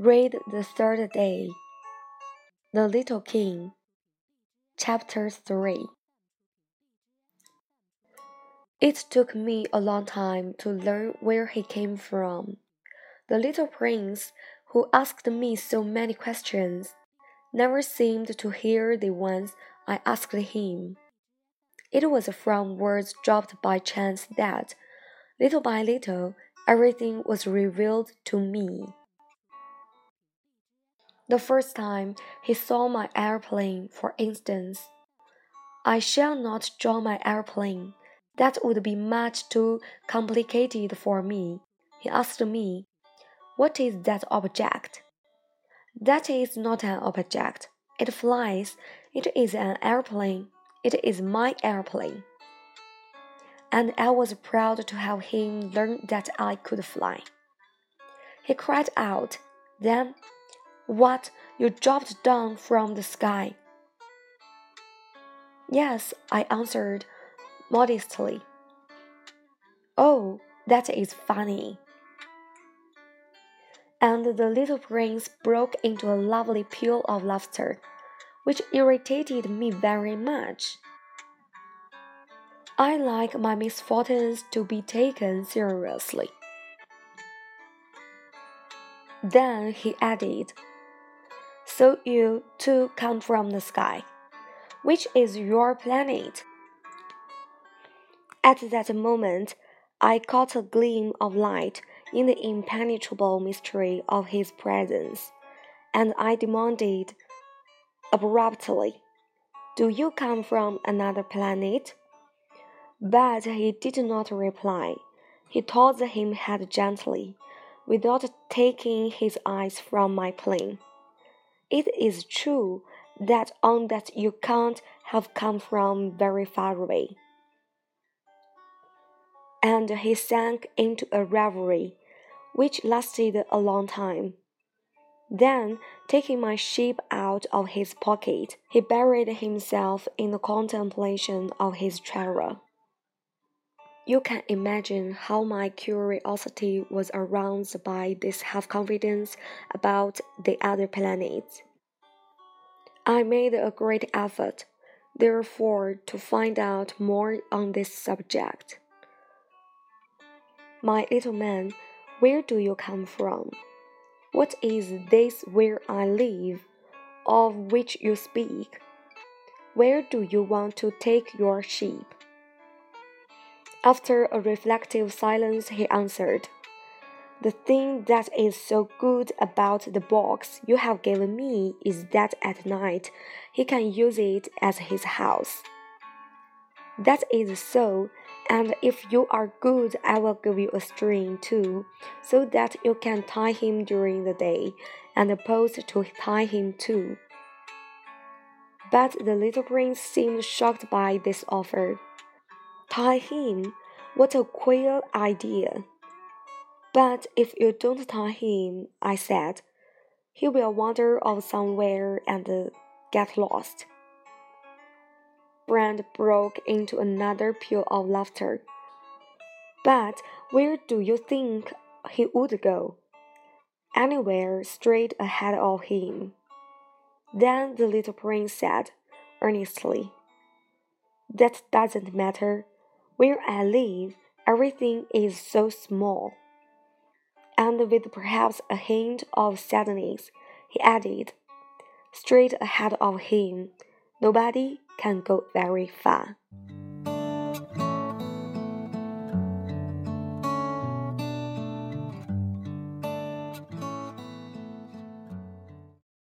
Read the third day. The Little King. Chapter 3. It took me a long time to learn where he came from. The little prince, who asked me so many questions, never seemed to hear the ones I asked him. It was from words dropped by chance that, little by little, everything was revealed to me. The first time he saw my airplane, for instance, I shall not draw my airplane. That would be much too complicated for me. He asked me, What is that object? That is not an object. It flies. It is an airplane. It is my airplane. And I was proud to have him learn that I could fly. He cried out, Then what, you dropped down from the sky? Yes, I answered modestly. Oh, that is funny. And the little prince broke into a lovely peal of laughter, which irritated me very much. I like my misfortunes to be taken seriously. Then he added, so you too come from the sky. Which is your planet? At that moment, I caught a gleam of light in the impenetrable mystery of his presence, and I demanded abruptly, Do you come from another planet? But he did not reply. He tossed him head gently, without taking his eyes from my plane. It is true that on that you can't have come from very far away. And he sank into a reverie, which lasted a long time. Then, taking my sheep out of his pocket, he buried himself in the contemplation of his treasure. You can imagine how my curiosity was aroused by this half confidence about the other planets. I made a great effort, therefore, to find out more on this subject. My little man, where do you come from? What is this where I live, of which you speak? Where do you want to take your sheep? After a reflective silence, he answered, The thing that is so good about the box you have given me is that at night he can use it as his house. That is so, and if you are good, I will give you a string too, so that you can tie him during the day, and a post to tie him to. But the little prince seemed shocked by this offer. Tie him? What a queer idea! But if you don't tie him, I said, he will wander off somewhere and get lost. Brand broke into another peal of laughter. But where do you think he would go? Anywhere straight ahead of him. Then the little prince said earnestly, That doesn't matter. Where I live, everything is so small. And with perhaps a hint of sadness, he added, Straight ahead of him, nobody can go very far.